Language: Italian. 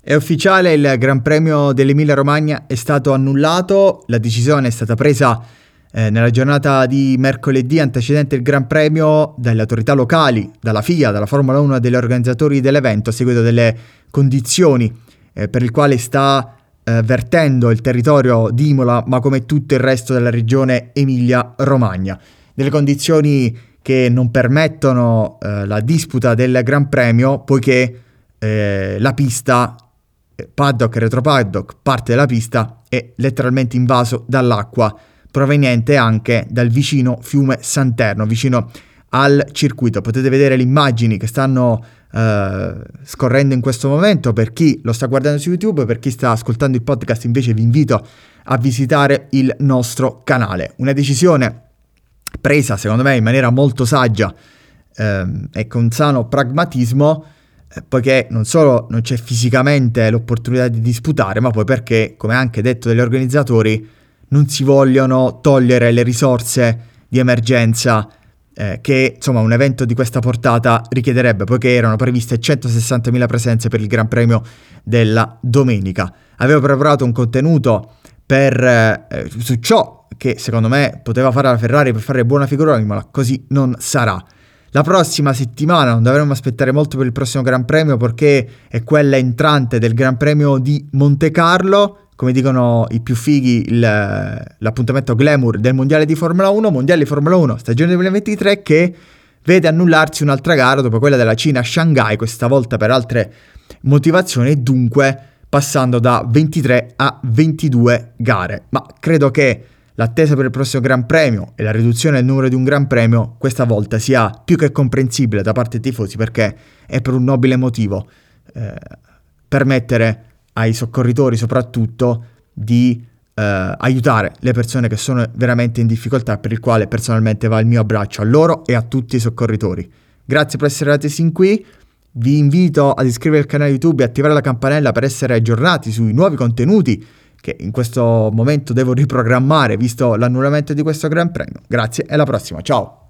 È ufficiale, il Gran Premio dell'Emilia Romagna è stato annullato, la decisione è stata presa eh, nella giornata di mercoledì antecedente il Gran Premio dalle autorità locali, dalla FIA, dalla Formula 1 e dagli organizzatori dell'evento a seguito delle condizioni eh, per il quale sta eh, vertendo il territorio di Imola, ma come tutto il resto della regione Emilia-Romagna. Delle condizioni che non permettono eh, la disputa del Gran Premio, poiché eh, la pista paddock e retropaddock, parte della pista è letteralmente invaso dall'acqua proveniente anche dal vicino fiume Santerno, vicino al circuito. Potete vedere le immagini che stanno uh, scorrendo in questo momento. Per chi lo sta guardando su YouTube, per chi sta ascoltando il podcast, invece vi invito a visitare il nostro canale. Una decisione presa, secondo me, in maniera molto saggia uh, e con sano pragmatismo eh, poiché non solo non c'è fisicamente l'opportunità di disputare, ma poi perché, come anche detto dagli organizzatori, non si vogliono togliere le risorse di emergenza eh, che insomma un evento di questa portata richiederebbe, poiché erano previste 160.000 presenze per il Gran Premio della domenica. Avevo preparato un contenuto per, eh, su ciò che secondo me poteva fare la Ferrari per fare buona figura, ma così non sarà. La prossima settimana non dovremmo aspettare molto per il prossimo Gran Premio perché è quella entrante del Gran Premio di Monte Carlo, come dicono i più fighi, il, l'appuntamento glamour del Mondiale di Formula 1, Mondiale di Formula 1 stagione 2023 che vede annullarsi un'altra gara dopo quella della Cina a Shanghai, questa volta per altre motivazioni dunque passando da 23 a 22 gare. Ma credo che l'attesa per il prossimo Gran Premio e la riduzione del numero di un Gran Premio questa volta sia più che comprensibile da parte dei tifosi perché è per un nobile motivo eh, permettere ai soccorritori soprattutto di eh, aiutare le persone che sono veramente in difficoltà per il quale personalmente va il mio abbraccio a loro e a tutti i soccorritori. Grazie per essere arrivati sin qui. Vi invito ad iscrivervi al canale YouTube e attivare la campanella per essere aggiornati sui nuovi contenuti che in questo momento devo riprogrammare visto l'annullamento di questo Gran Premio. Grazie e alla prossima, ciao!